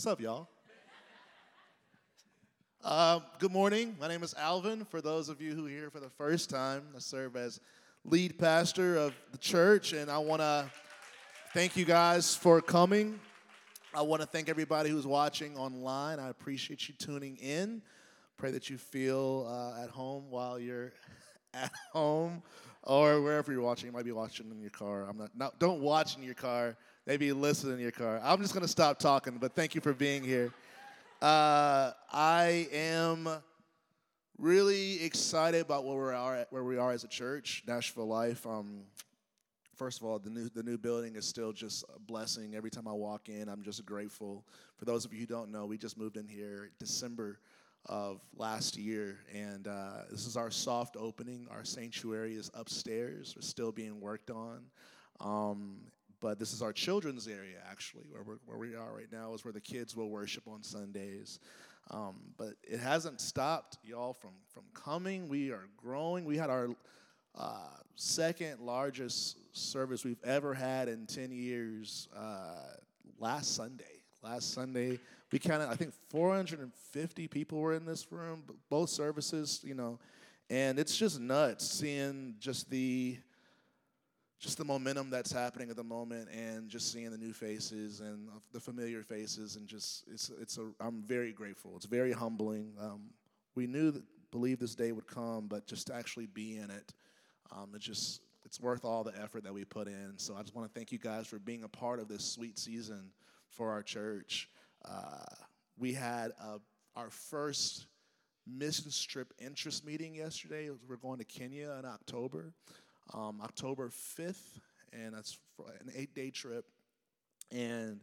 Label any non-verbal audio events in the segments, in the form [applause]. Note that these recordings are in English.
What's up, y'all? Uh, good morning. My name is Alvin. For those of you who are here for the first time, I serve as lead pastor of the church, and I want to thank you guys for coming. I want to thank everybody who's watching online. I appreciate you tuning in. Pray that you feel uh, at home while you're [laughs] at home or wherever you're watching. You might be watching in your car. I'm not, not don't watch in your car. Maybe listen in your car. I'm just going to stop talking, but thank you for being here. Uh, I am really excited about where we are where we are as a church, Nashville Life. Um, first of all, the new the new building is still just a blessing. Every time I walk in, I'm just grateful. For those of you who don't know, we just moved in here December of last year, and uh, this is our soft opening. Our sanctuary is upstairs; still being worked on. Um, but this is our children's area, actually, where, where we are right now, is where the kids will worship on Sundays. Um, but it hasn't stopped y'all from, from coming. We are growing. We had our uh, second largest service we've ever had in 10 years uh, last Sunday. Last Sunday, we counted, I think, 450 people were in this room, both services, you know, and it's just nuts seeing just the just the momentum that's happening at the moment and just seeing the new faces and the familiar faces and just it's it's a I'm very grateful. It's very humbling. Um, we knew that believe this day would come, but just to actually be in it, um, just it's worth all the effort that we put in. So I just want to thank you guys for being a part of this sweet season for our church. Uh, we had a, our first mission trip interest meeting yesterday. We're going to Kenya in October um, October 5th, and that's an eight day trip. And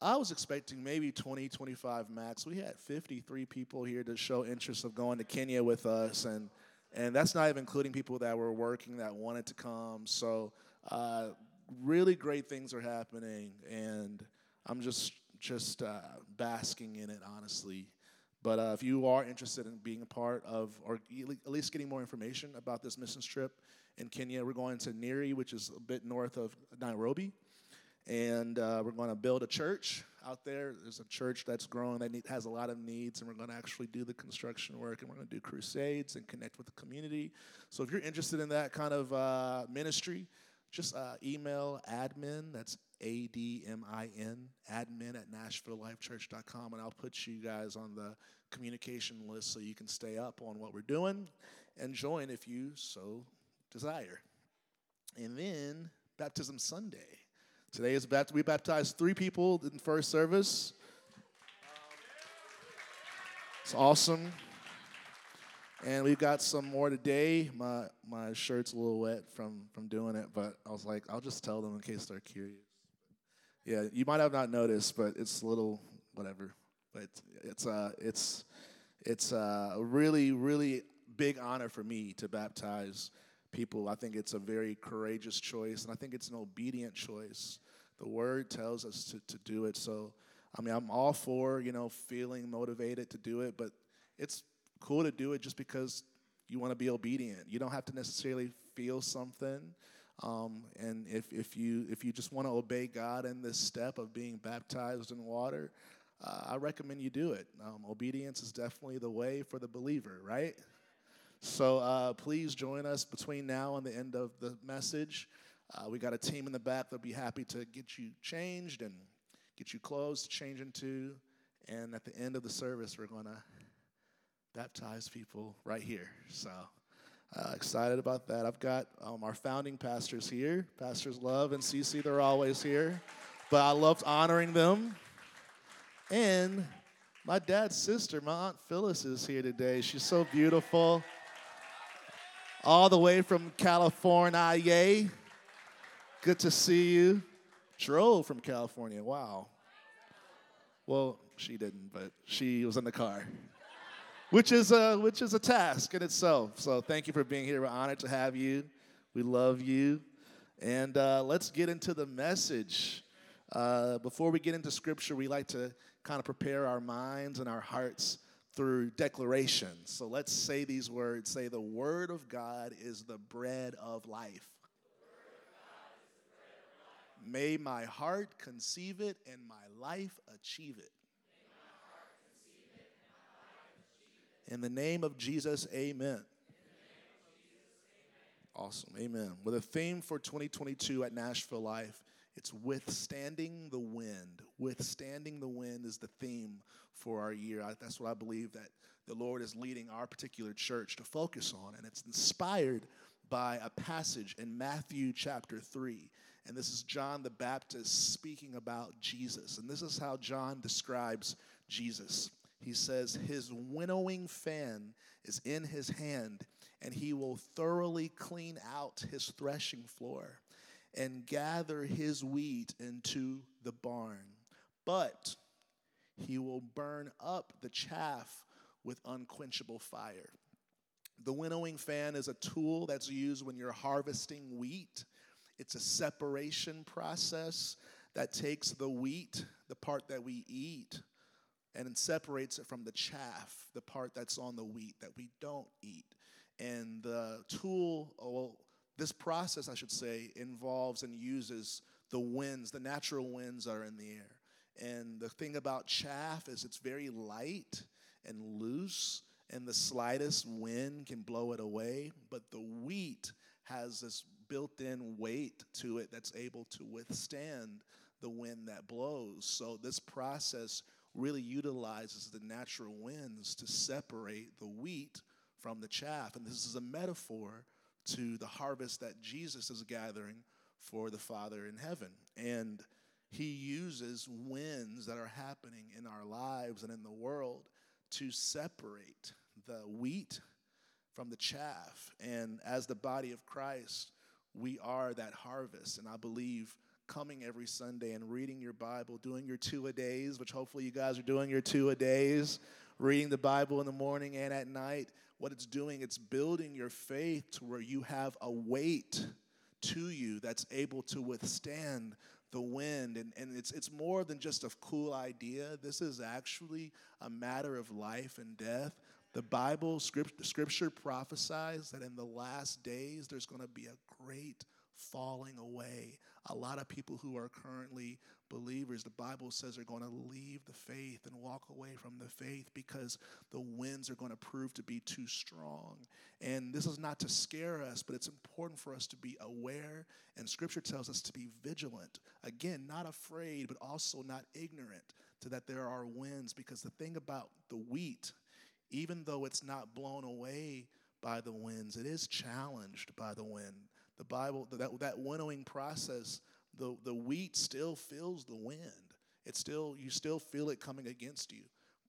I was expecting maybe 20, 25 max. We had 53 people here to show interest of going to Kenya with us, and and that's not even including people that were working that wanted to come. So, uh, really great things are happening, and I'm just just uh, basking in it, honestly. But uh, if you are interested in being a part of, or at least getting more information about this missions trip, in Kenya. We're going to Nyeri, which is a bit north of Nairobi. And uh, we're going to build a church out there. There's a church that's growing that has a lot of needs, and we're going to actually do the construction work, and we're going to do crusades and connect with the community. So if you're interested in that kind of uh, ministry, just uh, email admin, that's A D M I N, admin at NashvilleLifeChurch.com, and I'll put you guys on the communication list so you can stay up on what we're doing and join if you so desire. And then baptism Sunday. Today is bapt- we baptized three people in first service. It's awesome. And we've got some more today. My my shirt's a little wet from from doing it, but I was like, I'll just tell them in case they're curious. Yeah, you might have not noticed, but it's a little whatever. But it's uh it's it's uh, a really really big honor for me to baptize people. I think it's a very courageous choice, and I think it's an obedient choice. The word tells us to, to do it. So, I mean, I'm all for, you know, feeling motivated to do it, but it's cool to do it just because you want to be obedient. You don't have to necessarily feel something. Um, and if, if you if you just want to obey God in this step of being baptized in water, uh, I recommend you do it. Um, obedience is definitely the way for the believer, right? So uh, please join us between now and the end of the message. Uh, we got a team in the back that'll be happy to get you changed and get you clothes to change into. And at the end of the service, we're going to baptize people right here. So uh, excited about that. I've got um, our founding pastors here, Pastors Love and Cece. They're always here, but I love honoring them. And my dad's sister, my aunt Phyllis, is here today. She's so beautiful all the way from California. Yay. Good to see you. Drove from California. Wow. Well, she didn't, but she was in the car, which is a, which is a task in itself. So thank you for being here. We're honored to have you. We love you. And uh, let's get into the message. Uh, before we get into scripture, we like to kind of prepare our minds and our hearts through declaration. So let's say these words say, The Word of God is the bread of life. May my heart conceive it and my life achieve it. In the name of Jesus, amen. Awesome. Amen. With a theme for 2022 at Nashville Life, it's withstanding the wind. Withstanding the wind is the theme for our year. I, that's what I believe that the Lord is leading our particular church to focus on. And it's inspired by a passage in Matthew chapter 3. And this is John the Baptist speaking about Jesus. And this is how John describes Jesus. He says, His winnowing fan is in his hand, and he will thoroughly clean out his threshing floor and gather his wheat into the barn. But he will burn up the chaff with unquenchable fire. The winnowing fan is a tool that's used when you're harvesting wheat. It's a separation process that takes the wheat, the part that we eat, and separates it from the chaff, the part that's on the wheat that we don't eat. And the tool, oh, well, this process, I should say, involves and uses the winds, the natural winds that are in the air. And the thing about chaff is it's very light and loose, and the slightest wind can blow it away. But the wheat has this built in weight to it that's able to withstand the wind that blows. So, this process really utilizes the natural winds to separate the wheat from the chaff. And this is a metaphor to the harvest that Jesus is gathering for the Father in heaven. And he uses winds that are happening in our lives and in the world to separate the wheat from the chaff. And as the body of Christ, we are that harvest. And I believe coming every Sunday and reading your Bible, doing your two a days, which hopefully you guys are doing your two a days, reading the Bible in the morning and at night, what it's doing, it's building your faith to where you have a weight to you that's able to withstand the wind. And, and it's, it's more than just a cool idea. This is actually a matter of life and death. The Bible, script, scripture prophesies that in the last days there's going to be a great falling away. A lot of people who are currently believers, the Bible says, are going to leave the faith and walk away from the faith because the winds are going to prove to be too strong. And this is not to scare us, but it's important for us to be aware. And Scripture tells us to be vigilant. Again, not afraid, but also not ignorant to that there are winds. Because the thing about the wheat, even though it's not blown away by the winds, it is challenged by the wind. The Bible, that, that winnowing process, the, the wheat still feels the wind. It's still, you still feel it coming against you.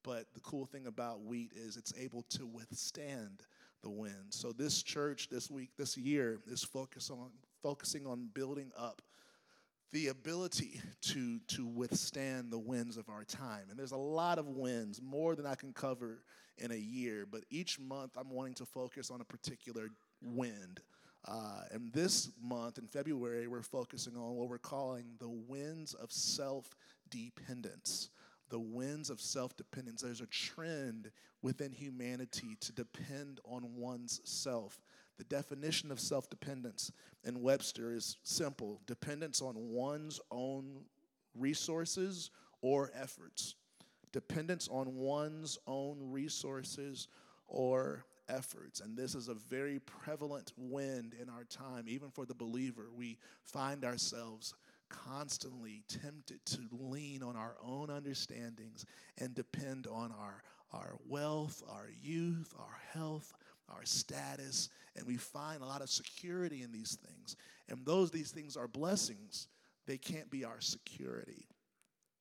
But the cool thing about wheat is it's able to withstand the wind. So this church this week, this year, is focused on focusing on building up the ability to, to withstand the winds of our time. And there's a lot of winds, more than I can cover in a year, but each month I'm wanting to focus on a particular wind. Uh, and this month, in February, we're focusing on what we're calling the winds of self dependence. The winds of self dependence. There's a trend within humanity to depend on one's self. The definition of self dependence in Webster is simple dependence on one's own resources or efforts. Dependence on one's own resources or efforts. And this is a very prevalent wind in our time, even for the believer. We find ourselves constantly tempted to lean on our own understandings and depend on our, our wealth, our youth, our health, our status, and we find a lot of security in these things. And those these things are blessings, they can't be our security.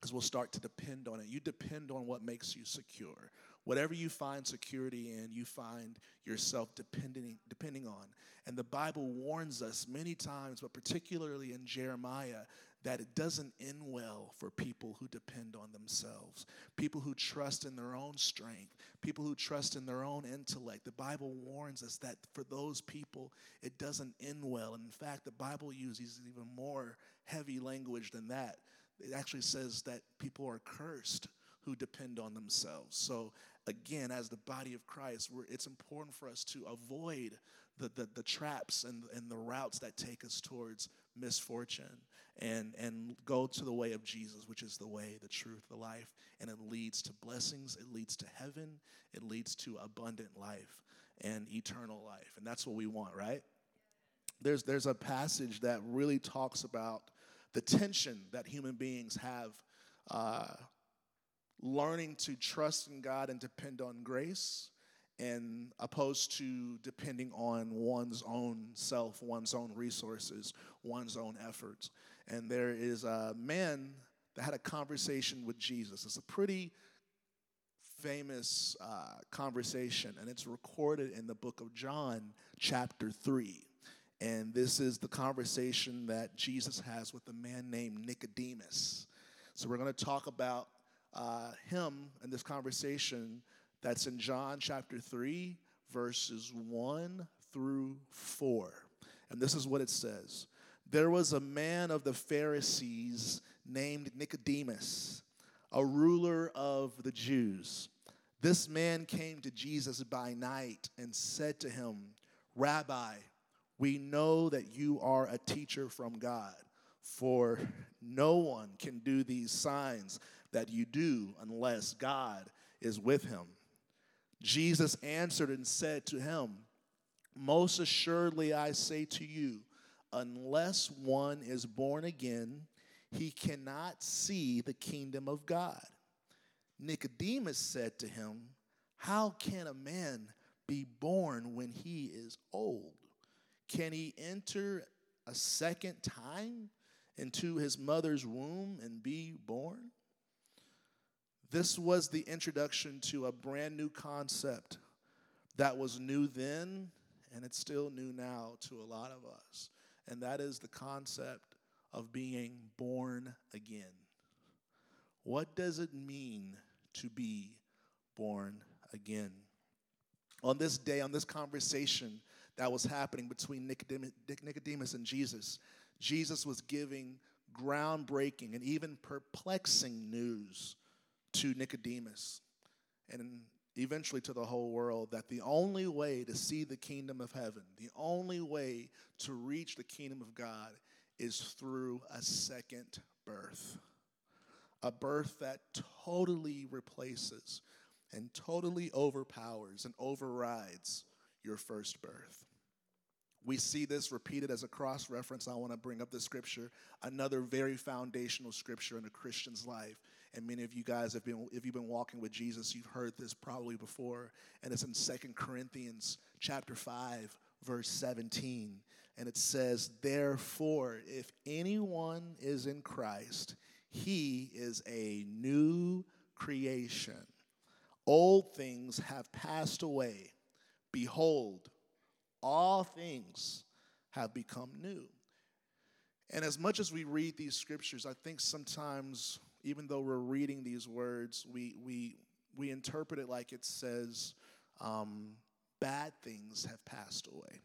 Because we'll start to depend on it. You depend on what makes you secure. Whatever you find security in, you find yourself depending, depending on. And the Bible warns us many times, but particularly in Jeremiah, that it doesn't end well for people who depend on themselves, people who trust in their own strength, people who trust in their own intellect. The Bible warns us that for those people, it doesn't end well. And in fact, the Bible uses even more heavy language than that. It actually says that people are cursed who depend on themselves. So again, as the body of Christ, it's important for us to avoid the, the, the traps and, and the routes that take us towards misfortune and, and go to the way of Jesus, which is the way, the truth, the life. And it leads to blessings, it leads to heaven, it leads to abundant life and eternal life. And that's what we want, right? There's, there's a passage that really talks about the tension that human beings have uh, learning to trust in God and depend on grace and opposed to depending on one's own self, one's own resources, one's own efforts. And there is a man that had a conversation with Jesus. It's a pretty famous uh, conversation, and it's recorded in the book of John, chapter 3. And this is the conversation that Jesus has with a man named Nicodemus. So we're going to talk about uh, him in this conversation that's in John chapter 3, verses 1 through 4. And this is what it says There was a man of the Pharisees named Nicodemus, a ruler of the Jews. This man came to Jesus by night and said to him, Rabbi, we know that you are a teacher from God, for no one can do these signs that you do unless God is with him. Jesus answered and said to him, Most assuredly I say to you, unless one is born again, he cannot see the kingdom of God. Nicodemus said to him, How can a man be born when he is old? Can he enter a second time into his mother's womb and be born? This was the introduction to a brand new concept that was new then and it's still new now to a lot of us. And that is the concept of being born again. What does it mean to be born again? On this day, on this conversation that was happening between Nicodemus and Jesus, Jesus was giving groundbreaking and even perplexing news to Nicodemus and eventually to the whole world that the only way to see the kingdom of heaven, the only way to reach the kingdom of God is through a second birth. A birth that totally replaces and totally overpowers and overrides your first birth. We see this repeated as a cross reference. I want to bring up the scripture, another very foundational scripture in a Christian's life and many of you guys have been if you've been walking with jesus you've heard this probably before. And it's in Second corinthians chapter 5 verse 17 and it says therefore if anyone is in christ he is a new creation. Old things have passed away. Behold all things have become new. And as much as we read these scriptures i think sometimes even though we're reading these words, we, we, we interpret it like it says, um, bad things have passed away.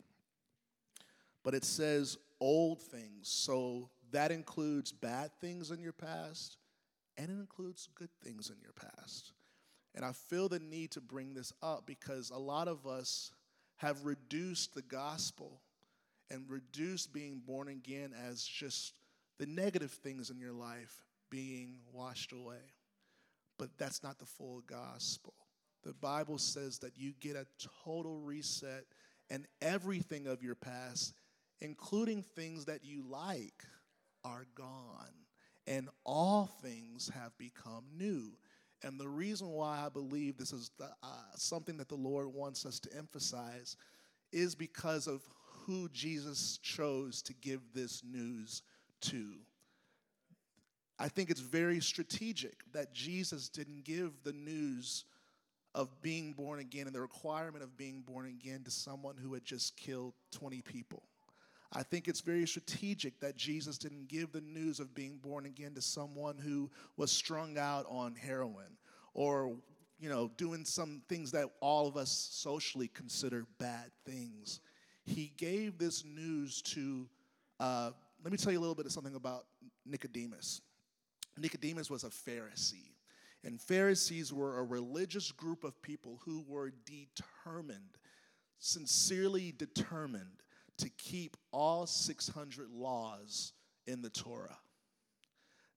But it says old things. So that includes bad things in your past and it includes good things in your past. And I feel the need to bring this up because a lot of us have reduced the gospel and reduced being born again as just the negative things in your life being washed away. But that's not the full gospel. The Bible says that you get a total reset and everything of your past, including things that you like, are gone. And all things have become new. And the reason why I believe this is the, uh, something that the Lord wants us to emphasize is because of who Jesus chose to give this news to. I think it's very strategic that Jesus didn't give the news of being born again and the requirement of being born again to someone who had just killed 20 people. I think it's very strategic that Jesus didn't give the news of being born again to someone who was strung out on heroin or you know doing some things that all of us socially consider bad things. He gave this news to uh, let me tell you a little bit of something about Nicodemus. Nicodemus was a Pharisee. And Pharisees were a religious group of people who were determined, sincerely determined, to keep all 600 laws in the Torah.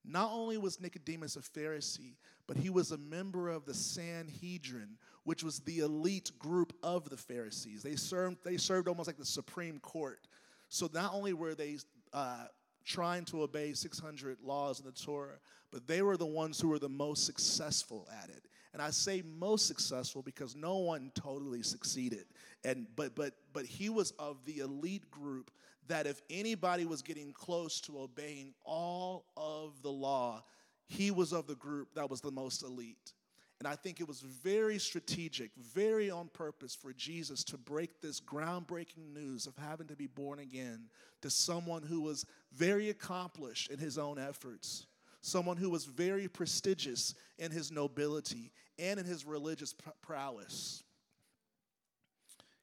Not only was Nicodemus a Pharisee, but he was a member of the Sanhedrin, which was the elite group of the Pharisees. They served, they served almost like the Supreme Court. So not only were they uh, trying to obey 600 laws in the Torah, but they were the ones who were the most successful at it. And I say most successful because no one totally succeeded. And but but but he was of the elite group that if anybody was getting close to obeying all of the law, he was of the group that was the most elite. And I think it was very strategic, very on purpose for Jesus to break this groundbreaking news of having to be born again to someone who was very accomplished in his own efforts, someone who was very prestigious in his nobility and in his religious prowess.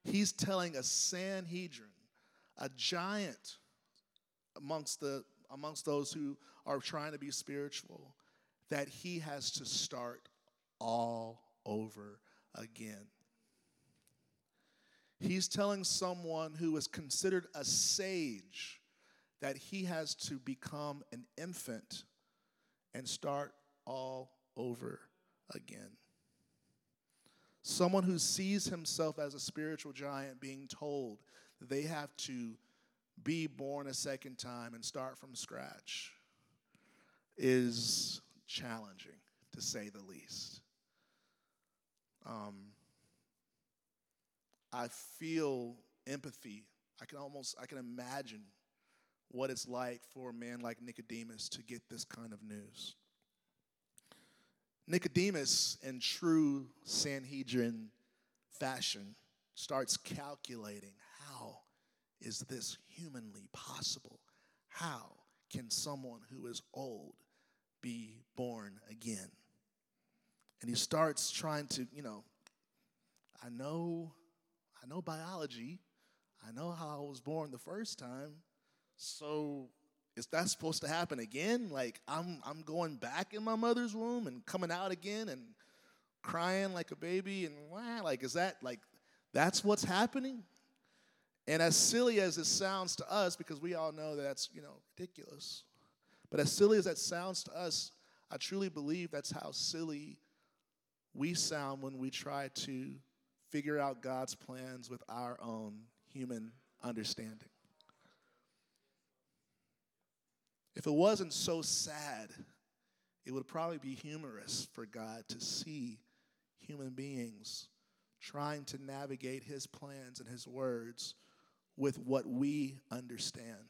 He's telling a Sanhedrin, a giant amongst, the, amongst those who are trying to be spiritual, that he has to start all over again. He's telling someone who is considered a sage that he has to become an infant and start all over again. Someone who sees himself as a spiritual giant being told they have to be born a second time and start from scratch is challenging, to say the least. Um, I feel empathy. I can almost, I can imagine what it's like for a man like Nicodemus to get this kind of news. Nicodemus, in true Sanhedrin fashion, starts calculating how is this humanly possible? How can someone who is old be born again? And he starts trying to, you know, I know, I know biology. I know how I was born the first time. So is that supposed to happen again? Like I'm I'm going back in my mother's womb and coming out again and crying like a baby and wow, like is that like that's what's happening? And as silly as it sounds to us, because we all know that that's you know ridiculous, but as silly as that sounds to us, I truly believe that's how silly we sound when we try to figure out God's plans with our own human understanding. If it wasn't so sad, it would probably be humorous for God to see human beings trying to navigate his plans and his words with what we understand.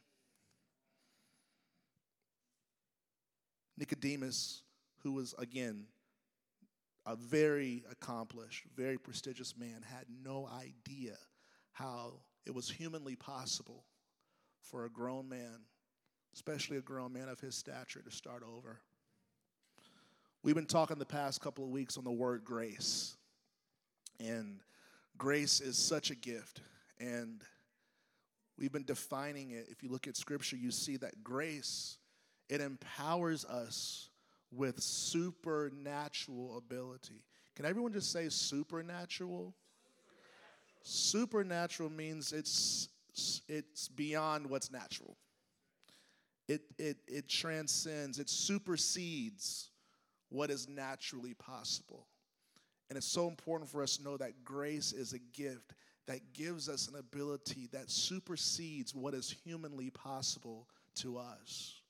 Nicodemus, who was, again, a very accomplished, very prestigious man, had no idea how it was humanly possible for a grown man, especially a grown man of his stature, to start over. We've been talking the past couple of weeks on the word grace. And grace is such a gift. And we've been defining it. If you look at scripture, you see that grace, it empowers us with supernatural ability. Can everyone just say supernatural? Supernatural, supernatural means it's it's beyond what's natural. It it it transcends, it supersedes what is naturally possible. And it's so important for us to know that grace is a gift that gives us an ability that supersedes what is humanly possible to us.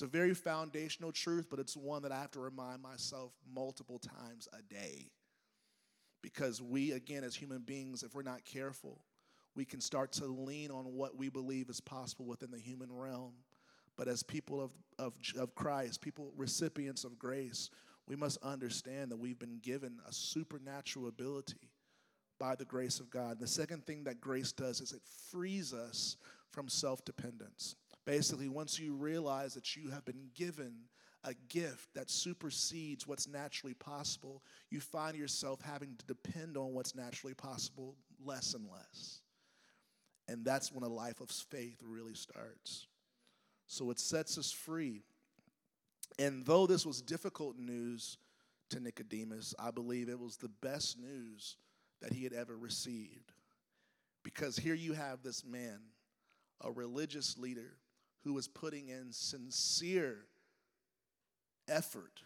It's a very foundational truth, but it's one that I have to remind myself multiple times a day. Because we, again, as human beings, if we're not careful, we can start to lean on what we believe is possible within the human realm. But as people of, of, of Christ, people recipients of grace, we must understand that we've been given a supernatural ability by the grace of God. The second thing that grace does is it frees us from self dependence. Basically, once you realize that you have been given a gift that supersedes what's naturally possible, you find yourself having to depend on what's naturally possible less and less. And that's when a life of faith really starts. So it sets us free. And though this was difficult news to Nicodemus, I believe it was the best news that he had ever received. Because here you have this man, a religious leader, who was putting in sincere effort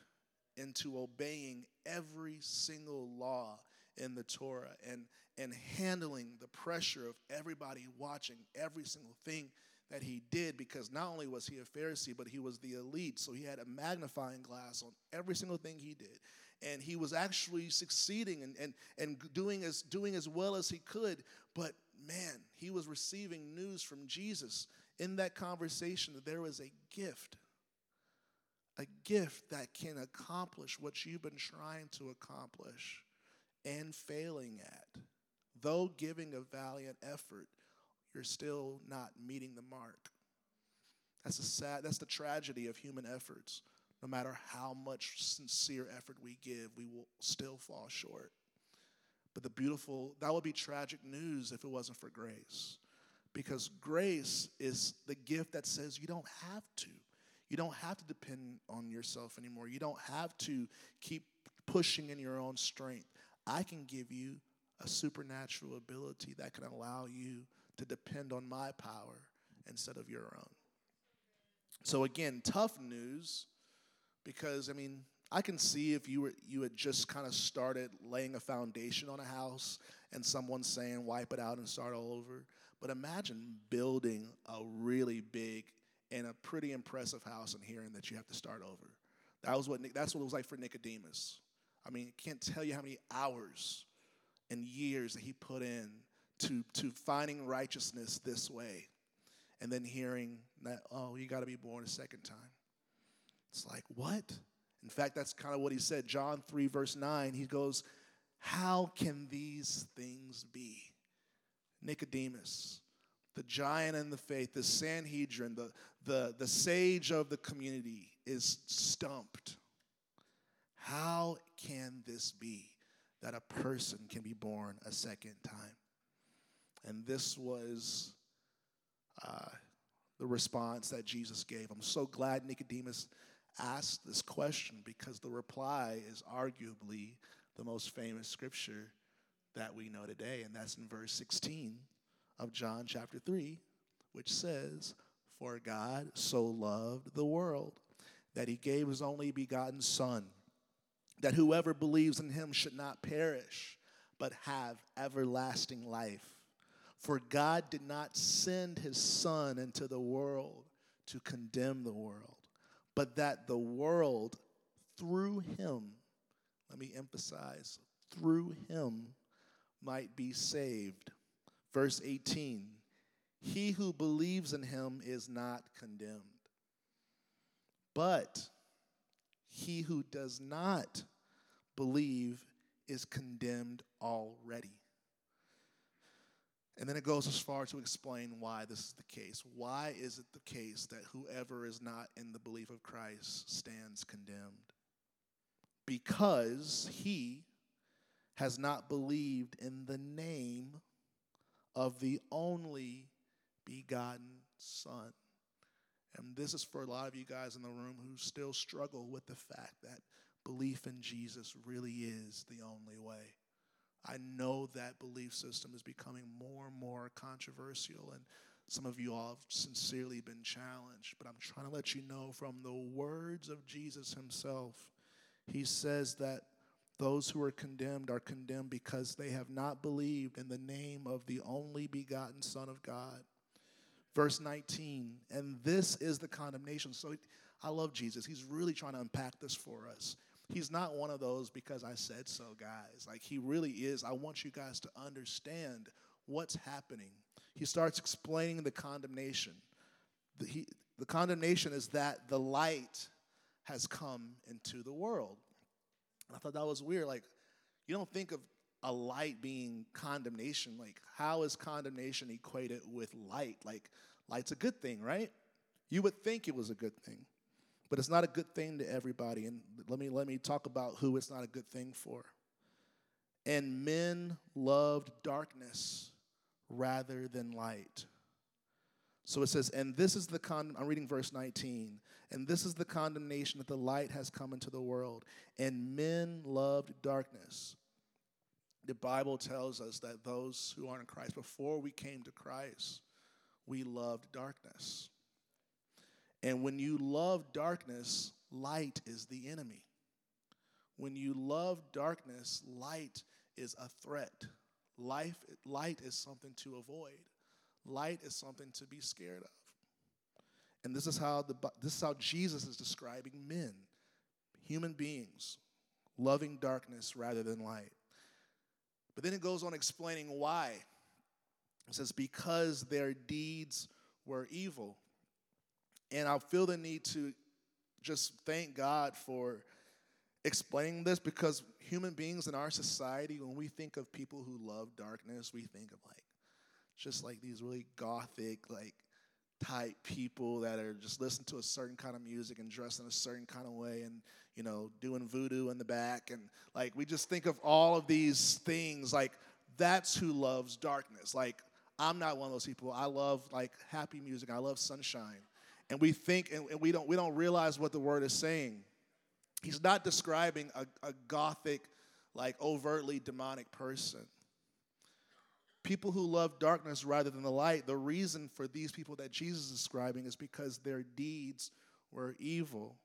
into obeying every single law in the Torah and, and handling the pressure of everybody watching every single thing that he did because not only was he a Pharisee, but he was the elite. So he had a magnifying glass on every single thing he did. And he was actually succeeding and, and, and doing, as, doing as well as he could. But man, he was receiving news from Jesus in that conversation that there was a gift a gift that can accomplish what you've been trying to accomplish and failing at. Though giving a valiant effort, you're still not meeting the mark. That's the sad, that's the tragedy of human efforts. No matter how much sincere effort we give, we will still fall short. But the beautiful, that would be tragic news if it wasn't for grace. Because grace is the gift that says you don't have to. You don't have to depend on yourself anymore. You don't have to keep pushing in your own strength. I can give you a supernatural ability that can allow you to depend on my power instead of your own. So again, tough news because I mean, I can see if you were you had just kind of started laying a foundation on a house and someone saying wipe it out and start all over. But imagine building a really big and a pretty impressive house and hearing that you have to start over. That was what that's what it was like for Nicodemus. I mean, can't tell you how many hours and years that he put in to, to finding righteousness this way. And then hearing that, oh, you got to be born a second time. It's like, what? In fact, that's kind of what he said. John 3, verse 9, he goes, How can these things be? Nicodemus, the giant in the faith, the Sanhedrin, the, the, the sage of the community, is stumped. How can this be that a person can be born a second time? And this was uh, the response that Jesus gave. I'm so glad Nicodemus asked this question because the reply is arguably the most famous scripture that we know today, and that's in verse 16 of John chapter 3, which says, For God so loved the world that he gave his only begotten Son, that whoever believes in him should not perish, but have everlasting life. For God did not send his Son into the world to condemn the world, but that the world through him, let me emphasize, through him might be saved. Verse 18 He who believes in him is not condemned, but he who does not believe is condemned already. And then it goes as far to explain why this is the case. Why is it the case that whoever is not in the belief of Christ stands condemned? Because he has not believed in the name of the only begotten Son. And this is for a lot of you guys in the room who still struggle with the fact that belief in Jesus really is the only way. I know that belief system is becoming more and more controversial, and some of you all have sincerely been challenged, but I'm trying to let you know from the words of Jesus himself, he says that those who are condemned are condemned because they have not believed in the name of the only begotten Son of God. Verse 19, and this is the condemnation. So I love Jesus. He's really trying to unpack this for us. He's not one of those because I said so, guys. Like, he really is. I want you guys to understand what's happening. He starts explaining the condemnation. The, he, the condemnation is that the light has come into the world. I thought that was weird. Like, you don't think of a light being condemnation. Like, how is condemnation equated with light? Like, light's a good thing, right? You would think it was a good thing, but it's not a good thing to everybody. And let me let me talk about who it's not a good thing for. And men loved darkness rather than light. So it says, and this is the con. I'm reading verse 19. And this is the condemnation that the light has come into the world, and men loved darkness. The Bible tells us that those who aren't in Christ, before we came to Christ, we loved darkness. And when you love darkness, light is the enemy. When you love darkness, light is a threat. Life, light is something to avoid. Light is something to be scared of. And this is how the this is how Jesus is describing men, human beings, loving darkness rather than light. But then it goes on explaining why. It says, because their deeds were evil. And I feel the need to just thank God for explaining this because human beings in our society, when we think of people who love darkness, we think of like just like these really gothic, like type people that are just listening to a certain kind of music and dressed in a certain kind of way and you know doing voodoo in the back. And like we just think of all of these things like that's who loves darkness. Like i'm not one of those people. I love like happy music. I love sunshine. And we think and, and we don't we don't realize what the word is saying. He's not describing a, a gothic like overtly demonic person people who love darkness rather than the light, the reason for these people that Jesus is describing is because their deeds were evil.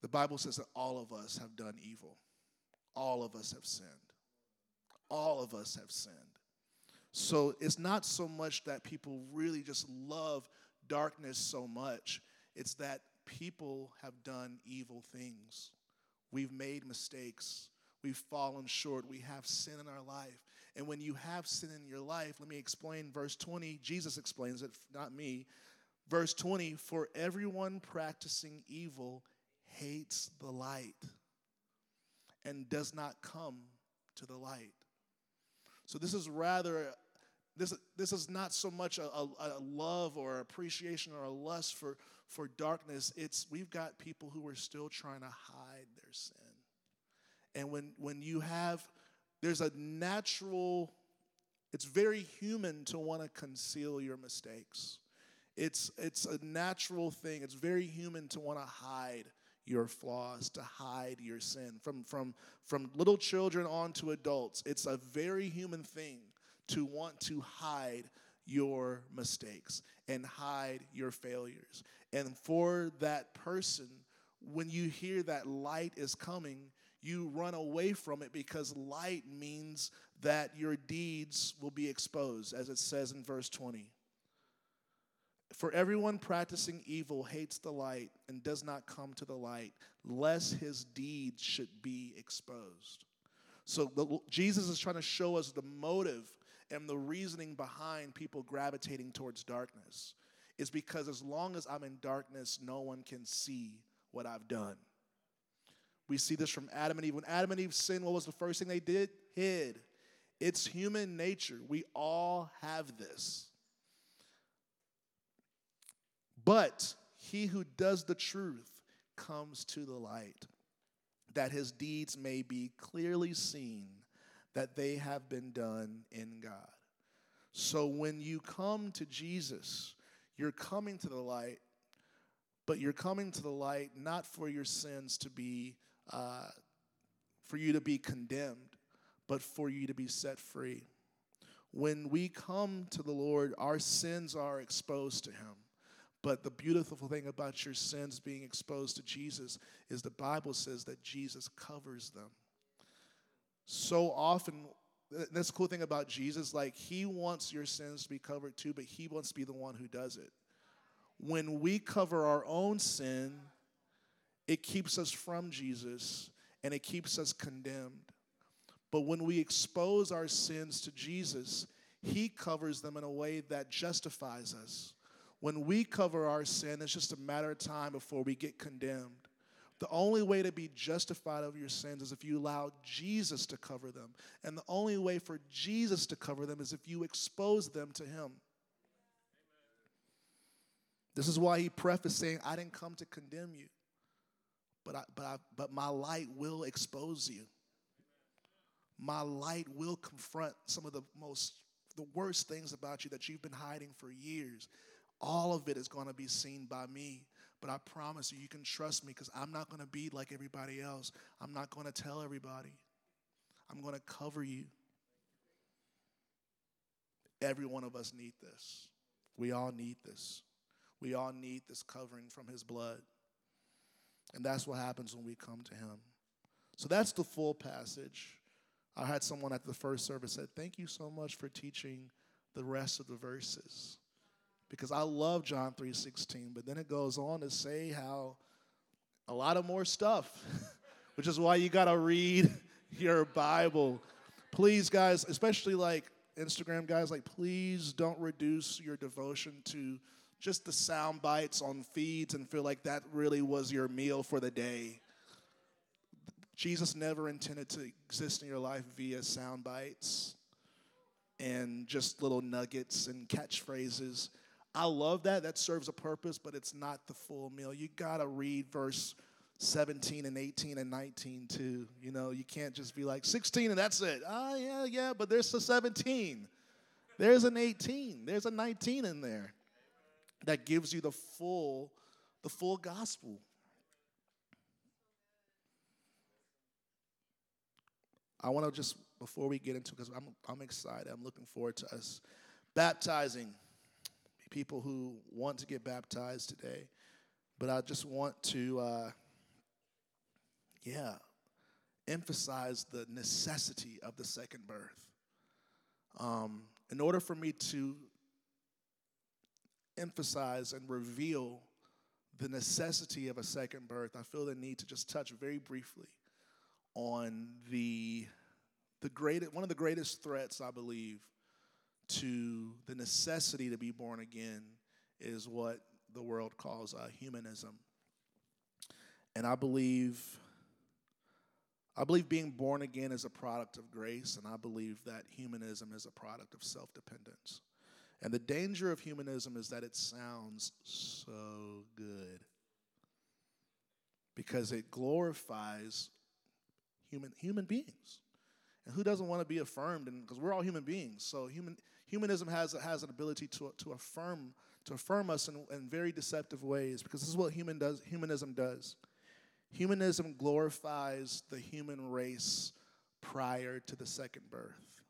The Bible says that all of us have done evil. All of us have sinned. All of us have sinned. So it's not so much that people really just love darkness so much, it's that people have done evil things. We've made mistakes. We've fallen short. We have sin in our life. And when you have sin in your life, let me explain verse 20. Jesus explains it, not me. Verse 20 For everyone practicing evil hates the light and does not come to the light. So this is rather this, this is not so much a, a, a, love or appreciation or a lust for, for darkness. It's we've got people who are still trying to hide their sin. And when, when you have, there's a natural, it's very human to want to conceal your mistakes. It's, it's a natural thing. It's very human to want to hide your flaws, to hide your sin. From, from, from little children on to adults, it's a very human thing to want to hide your mistakes and hide your failures. And for that person, when you hear that light is coming, you run away from it because light means that your deeds will be exposed, as it says in verse 20. For everyone practicing evil hates the light and does not come to the light, lest his deeds should be exposed. So the, Jesus is trying to show us the motive and the reasoning behind people gravitating towards darkness. Is because as long as I'm in darkness, no one can see what I've done. We see this from Adam and Eve. When Adam and Eve sinned, what was the first thing they did? Hid. It's human nature. We all have this. But he who does the truth comes to the light, that his deeds may be clearly seen that they have been done in God. So when you come to Jesus, you're coming to the light, but you're coming to the light not for your sins to be uh, for you to be condemned, but for you to be set free. When we come to the Lord, our sins are exposed to Him. But the beautiful thing about your sins being exposed to Jesus is the Bible says that Jesus covers them. So often, that's the cool thing about Jesus, like he wants your sins to be covered too, but he wants to be the one who does it. When we cover our own sin, it keeps us from Jesus and it keeps us condemned. But when we expose our sins to Jesus, He covers them in a way that justifies us. When we cover our sin, it's just a matter of time before we get condemned. The only way to be justified of your sins is if you allow Jesus to cover them. And the only way for Jesus to cover them is if you expose them to Him. This is why He prefaced saying, I didn't come to condemn you but, I, but, I, but my light will expose you. My light will confront some of the most the worst things about you that you've been hiding for years. All of it is going to be seen by me. But I promise you, you can trust me because I'm not going to be like everybody else. I'm not going to tell everybody. I'm going to cover you. Every one of us need this. We all need this. We all need this covering from his blood. And that's what happens when we come to him. So that's the full passage. I had someone at the first service said, "Thank you so much for teaching the rest of the verses." Because I love John 3:16, but then it goes on to say how a lot of more stuff, [laughs] which is why you got to read [laughs] your Bible. Please guys, especially like Instagram guys, like please don't reduce your devotion to just the sound bites on feeds and feel like that really was your meal for the day. Jesus never intended to exist in your life via sound bites and just little nuggets and catchphrases. I love that. That serves a purpose, but it's not the full meal. You got to read verse 17 and 18 and 19 too. You know, you can't just be like 16 and that's it. Ah, oh, yeah, yeah, but there's a 17. There's an 18. There's a 19 in there that gives you the full the full gospel. I want to just before we get into because I'm I'm excited. I'm looking forward to us baptizing people who want to get baptized today. But I just want to uh, yeah, emphasize the necessity of the second birth. Um, in order for me to emphasize and reveal the necessity of a second birth, I feel the need to just touch very briefly on the the great one of the greatest threats I believe to the necessity to be born again is what the world calls uh, humanism. And I believe I believe being born again is a product of grace, and I believe that humanism is a product of self dependence. And the danger of humanism is that it sounds so good because it glorifies human, human beings. And who doesn't want to be affirmed? Because we're all human beings, so human, humanism has, has an ability to, to affirm to affirm us in, in very deceptive ways because this is what human does, humanism does. Humanism glorifies the human race prior to the second birth.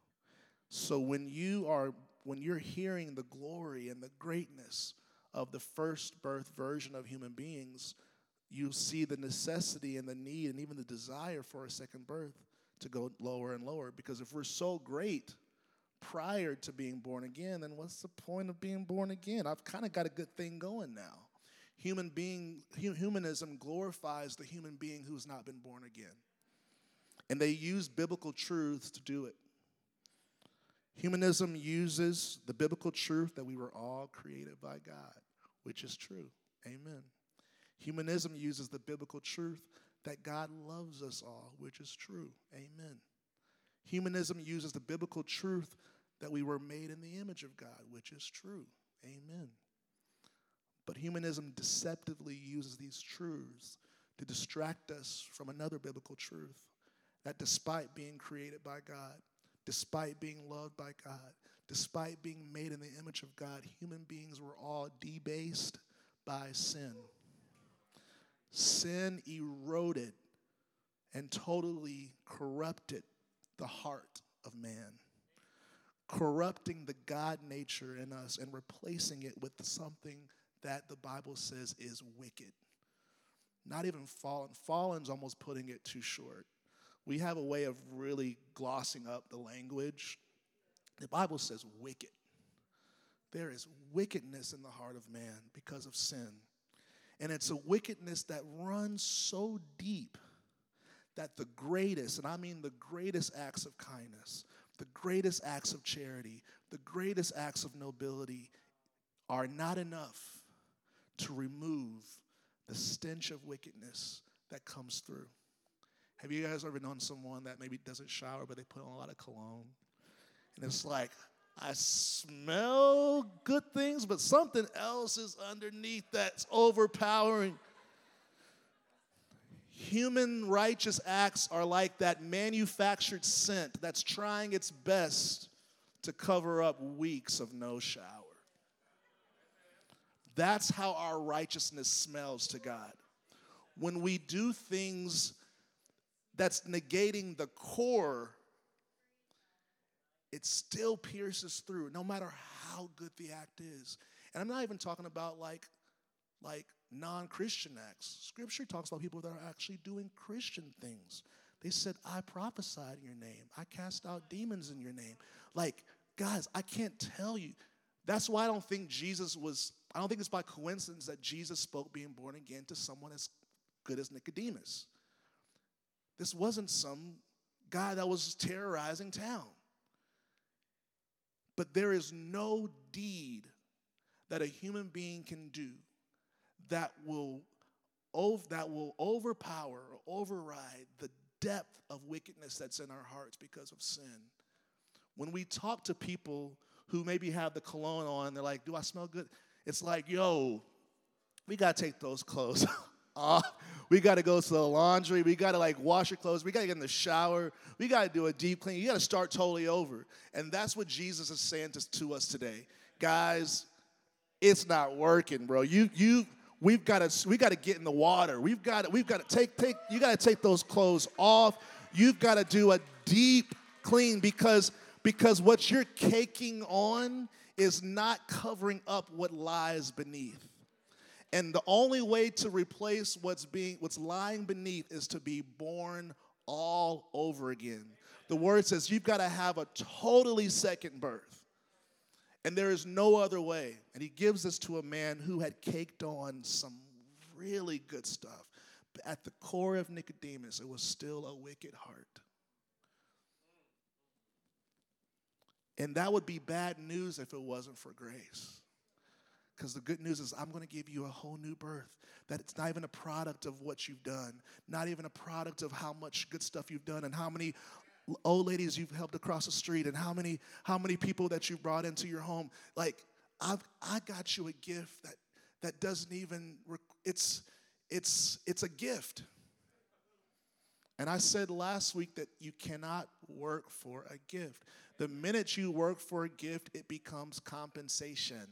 So when you are when you're hearing the glory and the greatness of the first birth version of human beings, you see the necessity and the need and even the desire for a second birth to go lower and lower. Because if we're so great prior to being born again, then what's the point of being born again? I've kind of got a good thing going now. Human being humanism glorifies the human being who's not been born again. And they use biblical truths to do it humanism uses the biblical truth that we were all created by god which is true. Amen. Humanism uses the biblical truth that god loves us all which is true. Amen. Humanism uses the biblical truth that we were made in the image of god which is true. Amen. But humanism deceptively uses these truths to distract us from another biblical truth that despite being created by God, despite being loved by God, despite being made in the image of God, human beings were all debased by sin. Sin eroded and totally corrupted the heart of man, corrupting the God nature in us and replacing it with something that the Bible says is wicked. Not even fallen. Fallen's almost putting it too short. We have a way of really glossing up the language. The Bible says wicked. There is wickedness in the heart of man because of sin. And it's a wickedness that runs so deep that the greatest, and I mean the greatest acts of kindness, the greatest acts of charity, the greatest acts of nobility are not enough to remove the stench of wickedness that comes through. Have you guys ever known someone that maybe doesn't shower, but they put on a lot of cologne? And it's like, I smell good things, but something else is underneath that's overpowering. Human righteous acts are like that manufactured scent that's trying its best to cover up weeks of no shower. That's how our righteousness smells to God. When we do things that's negating the core, it still pierces through, no matter how good the act is. And I'm not even talking about like, like non-Christian acts. Scripture talks about people that are actually doing Christian things. They said, I prophesied in your name. I cast out demons in your name. Like, guys, I can't tell you. That's why I don't think Jesus was, I don't think it's by coincidence that Jesus spoke being born again to someone as good as Nicodemus. This wasn't some guy that was terrorizing town. But there is no deed that a human being can do that will, that will overpower or override the depth of wickedness that's in our hearts because of sin. When we talk to people who maybe have the cologne on, they're like, Do I smell good? It's like, Yo, we got to take those clothes [laughs] off. We got to go to the laundry. We got to like wash your clothes. We got to get in the shower. We got to do a deep clean. You got to start totally over. And that's what Jesus is saying to, to us today. Guys, it's not working, bro. You you we've got to we got to get in the water. We've got to, we've got to take take you got to take those clothes off. You've got to do a deep clean because because what you're caking on is not covering up what lies beneath. And the only way to replace what's being what's lying beneath is to be born all over again. The word says you've got to have a totally second birth. And there is no other way. And he gives this to a man who had caked on some really good stuff. But at the core of Nicodemus, it was still a wicked heart. And that would be bad news if it wasn't for grace. Because the good news is, I'm going to give you a whole new birth. That it's not even a product of what you've done, not even a product of how much good stuff you've done and how many old ladies you've helped across the street and how many how many people that you've brought into your home. Like i've i got you a gift that that doesn't even it's it's it's a gift. And i said last week that you cannot work for a gift. The minute you work for a gift it becomes compensation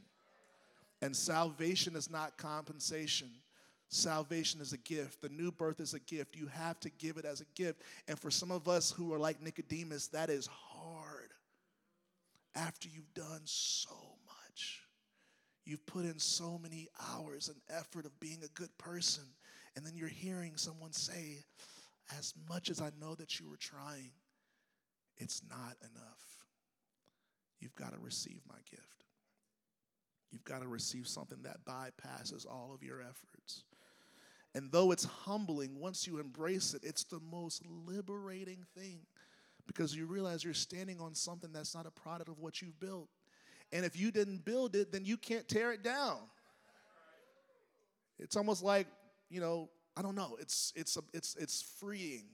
and salvation is not compensation Salvation is a gift. The new birth is a gift. You have to give it as a gift. And for some of us who are like Nicodemus, that is hard. After you've done so much, you've put in so many hours and effort of being a good person, and then you're hearing someone say, As much as I know that you were trying, it's not enough. You've got to receive my gift. You've got to receive something that bypasses all of your efforts. And though it's humbling, once you embrace it, it's the most liberating thing because you realize you're standing on something that's not a product of what you've built. And if you didn't build it, then you can't tear it down. It's almost like, you know, I don't know, it's it's a, it's it's freeing.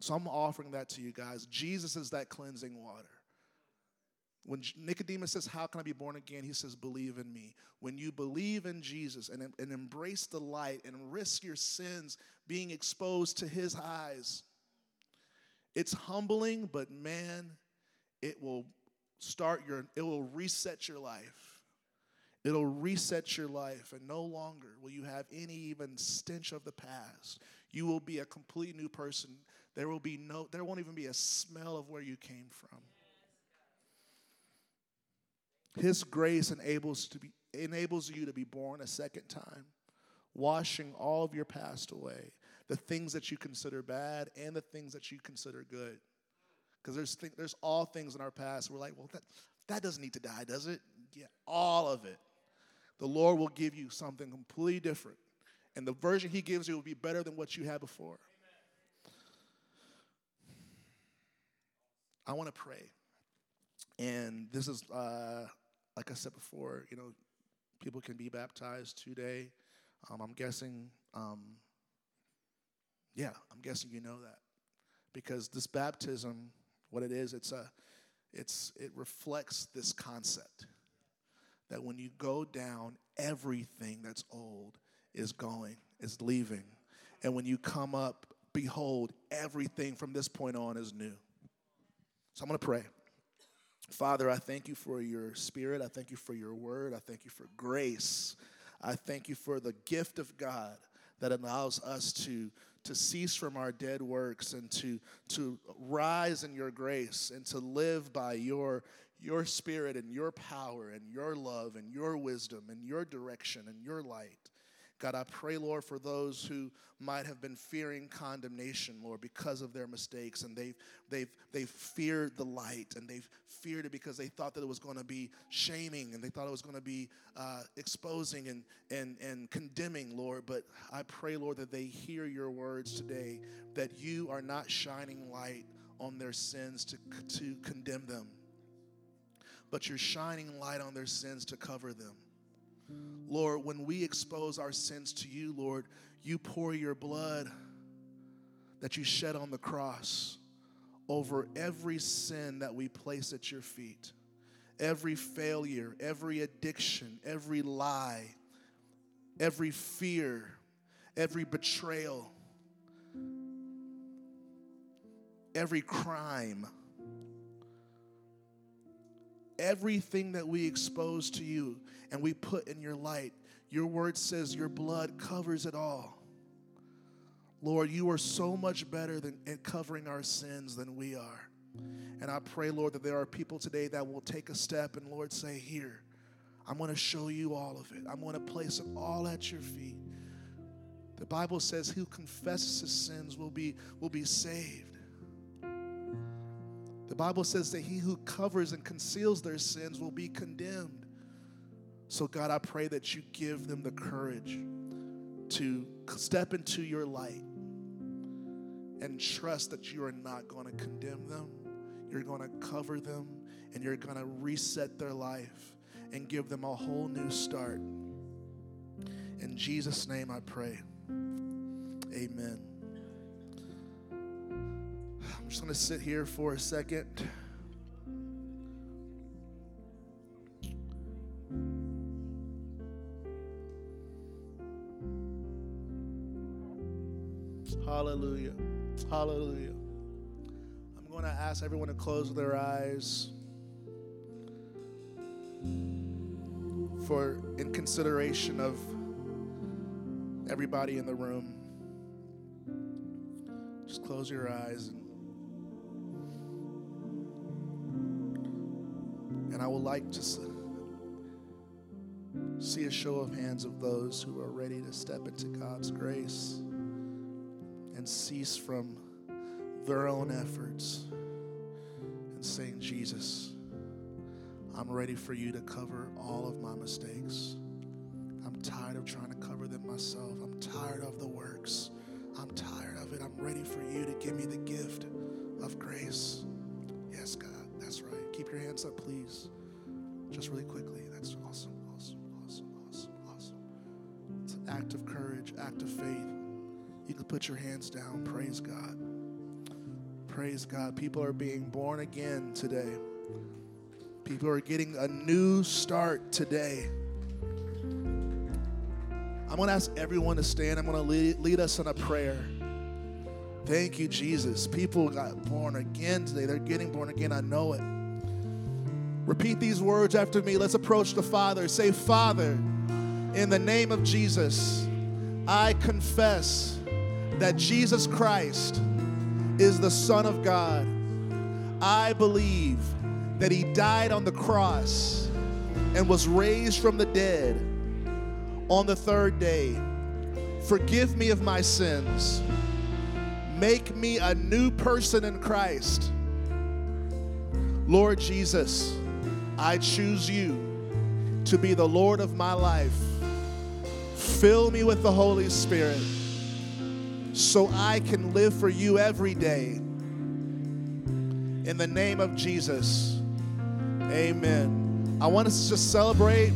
So I'm offering that to you guys. Jesus is that cleansing water. When Nicodemus says, How can I be born again? He says, Believe in me. When you believe in Jesus and, and embrace the light and risk your sins being exposed to his eyes, it's humbling, but man, it will start your, it will reset your life. It'll reset your life, and no longer will you have any even stench of the past. You will be a complete new person. There will be no, there won't even be a smell of where you came from. His grace enables, to be, enables you to be born a second time, washing all of your past away, the things that you consider bad and the things that you consider good. Because there's, th- there's all things in our past we're like, well, that, that doesn't need to die, does it? Yeah, all of it. The Lord will give you something completely different. And the version He gives you will be better than what you had before. I want to pray. And this is uh, like I said before, you know, people can be baptized today. Um, I'm guessing, um, yeah, I'm guessing you know that because this baptism, what it is, it's a, it's it reflects this concept that when you go down, everything that's old is going, is leaving, and when you come up, behold, everything from this point on is new. So I'm going to pray. Father, I thank you for your spirit. I thank you for your word. I thank you for grace. I thank you for the gift of God that allows us to, to cease from our dead works and to, to rise in your grace and to live by your, your spirit and your power and your love and your wisdom and your direction and your light. God, I pray, Lord, for those who might have been fearing condemnation, Lord, because of their mistakes, and they've they've they've feared the light, and they've feared it because they thought that it was going to be shaming, and they thought it was going to be uh, exposing and and and condemning, Lord. But I pray, Lord, that they hear your words today, that you are not shining light on their sins to to condemn them, but you're shining light on their sins to cover them. Lord, when we expose our sins to you, Lord, you pour your blood that you shed on the cross over every sin that we place at your feet, every failure, every addiction, every lie, every fear, every betrayal, every crime. Everything that we expose to you, and we put in your light. Your word says your blood covers it all. Lord, you are so much better than at covering our sins than we are. And I pray, Lord, that there are people today that will take a step and, Lord, say, Here, I'm going to show you all of it. I'm going to place it all at your feet. The Bible says, Who confesses his sins will be, will be saved. The Bible says that he who covers and conceals their sins will be condemned. So, God, I pray that you give them the courage to step into your light and trust that you are not going to condemn them. You're going to cover them and you're going to reset their life and give them a whole new start. In Jesus' name I pray. Amen. I'm just going to sit here for a second. Hallelujah. Hallelujah. I'm going to ask everyone to close their eyes for in consideration of everybody in the room. Just close your eyes and, I would like to see a show of hands of those who are ready to step into God's grace and cease from their own efforts and saying, Jesus, I'm ready for you to cover all of my mistakes. I'm tired of trying to cover them myself. I'm tired of the works. I'm tired of it. I'm ready for you to give me the gift of grace. Yes, God. Keep your hands up, please. Just really quickly. That's awesome, awesome, awesome, awesome, awesome. It's an act of courage, act of faith. You can put your hands down. Praise God. Praise God. People are being born again today. People are getting a new start today. I'm going to ask everyone to stand. I'm going to lead, lead us in a prayer. Thank you, Jesus. People got born again today. They're getting born again. I know it. Repeat these words after me. Let's approach the Father. Say, Father, in the name of Jesus, I confess that Jesus Christ is the Son of God. I believe that He died on the cross and was raised from the dead on the third day. Forgive me of my sins. Make me a new person in Christ. Lord Jesus, I choose you to be the Lord of my life. Fill me with the Holy Spirit so I can live for you every day. In the name of Jesus, amen. I want us to just celebrate,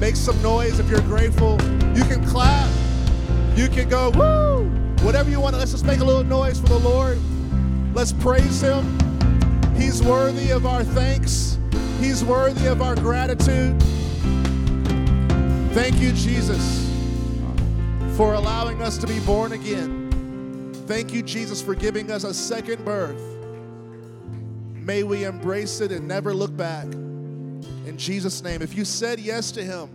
make some noise if you're grateful. You can clap, you can go, woo, whatever you want. Let's just make a little noise for the Lord. Let's praise Him. He's worthy of our thanks, He's worthy of our gratitude. Thank you, Jesus, for allowing us to be born again. Thank you, Jesus, for giving us a second birth. May we embrace it and never look back. In Jesus' name. If you said yes to Him,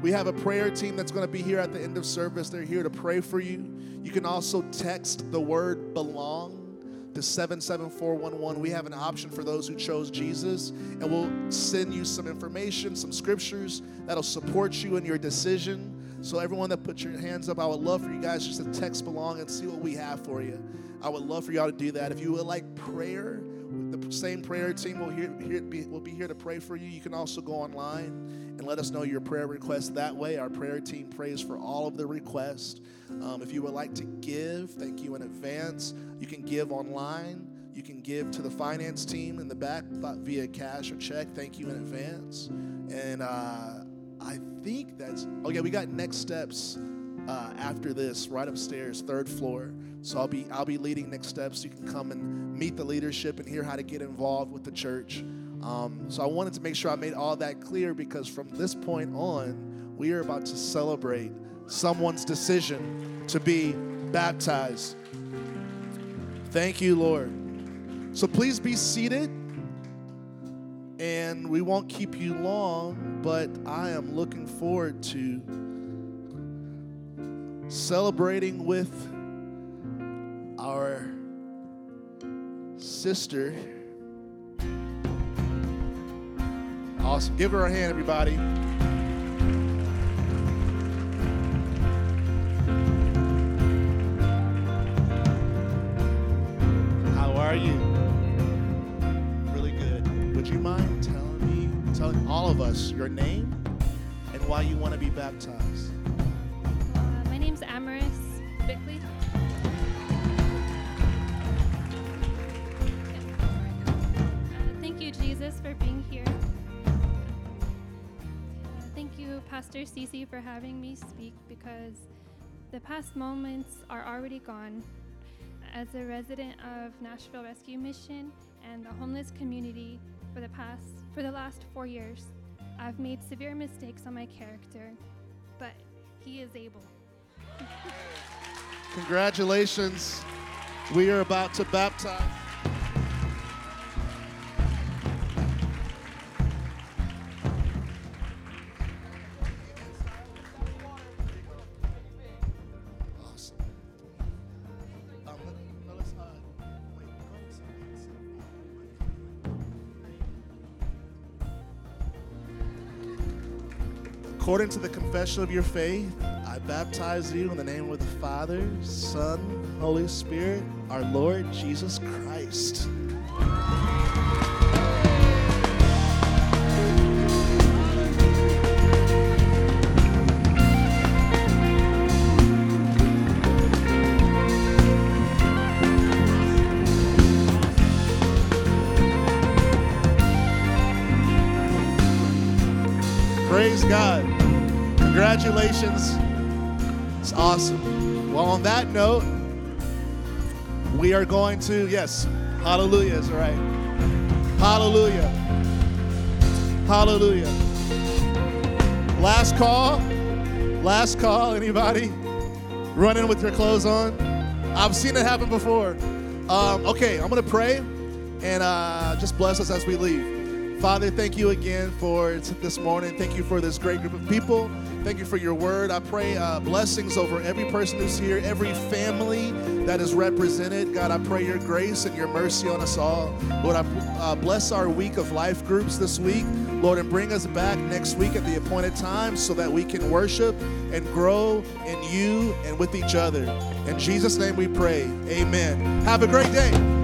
we have a prayer team that's going to be here at the end of service. They're here to pray for you. You can also text the word belong to 77411. We have an option for those who chose Jesus, and we'll send you some information, some scriptures that'll support you in your decision. So, everyone that put your hands up, I would love for you guys just to text belong and see what we have for you. I would love for y'all to do that. If you would like prayer, the same prayer team will, here, be, will be here to pray for you. You can also go online and let us know your prayer request that way. Our prayer team prays for all of the requests. Um, if you would like to give, thank you in advance. You can give online. You can give to the finance team in the back via cash or check. Thank you in advance. And uh, I think that's, oh yeah, we got next steps uh, after this, right upstairs, third floor. So I'll be I'll be leading next steps. You can come and meet the leadership and hear how to get involved with the church. Um, so I wanted to make sure I made all that clear because from this point on, we are about to celebrate someone's decision to be baptized. Thank you, Lord. So please be seated. And we won't keep you long, but I am looking forward to celebrating with our sister. Awesome. Give her a hand, everybody. How are you? Really good. Would you mind telling me, telling all of us your name and why you want to be baptized? Pastor Cece for having me speak because the past moments are already gone. As a resident of Nashville Rescue Mission and the homeless community for the past for the last 4 years, I've made severe mistakes on my character, but he is able. Congratulations. We are about to baptize According to the confession of your faith, I baptize you in the name of the Father, Son, Holy Spirit, our Lord Jesus Christ. Congratulations. It's awesome. Well, on that note, we are going to, yes, hallelujah is right. Hallelujah. Hallelujah. Last call. Last call. Anybody? Running with your clothes on? I've seen it happen before. Um, okay, I'm going to pray and uh, just bless us as we leave. Father, thank you again for this morning. Thank you for this great group of people. Thank you for your word. I pray uh, blessings over every person who's here, every family that is represented. God, I pray your grace and your mercy on us all. Lord, I uh, bless our week of life groups this week. Lord, and bring us back next week at the appointed time so that we can worship and grow in you and with each other. In Jesus' name we pray. Amen. Have a great day.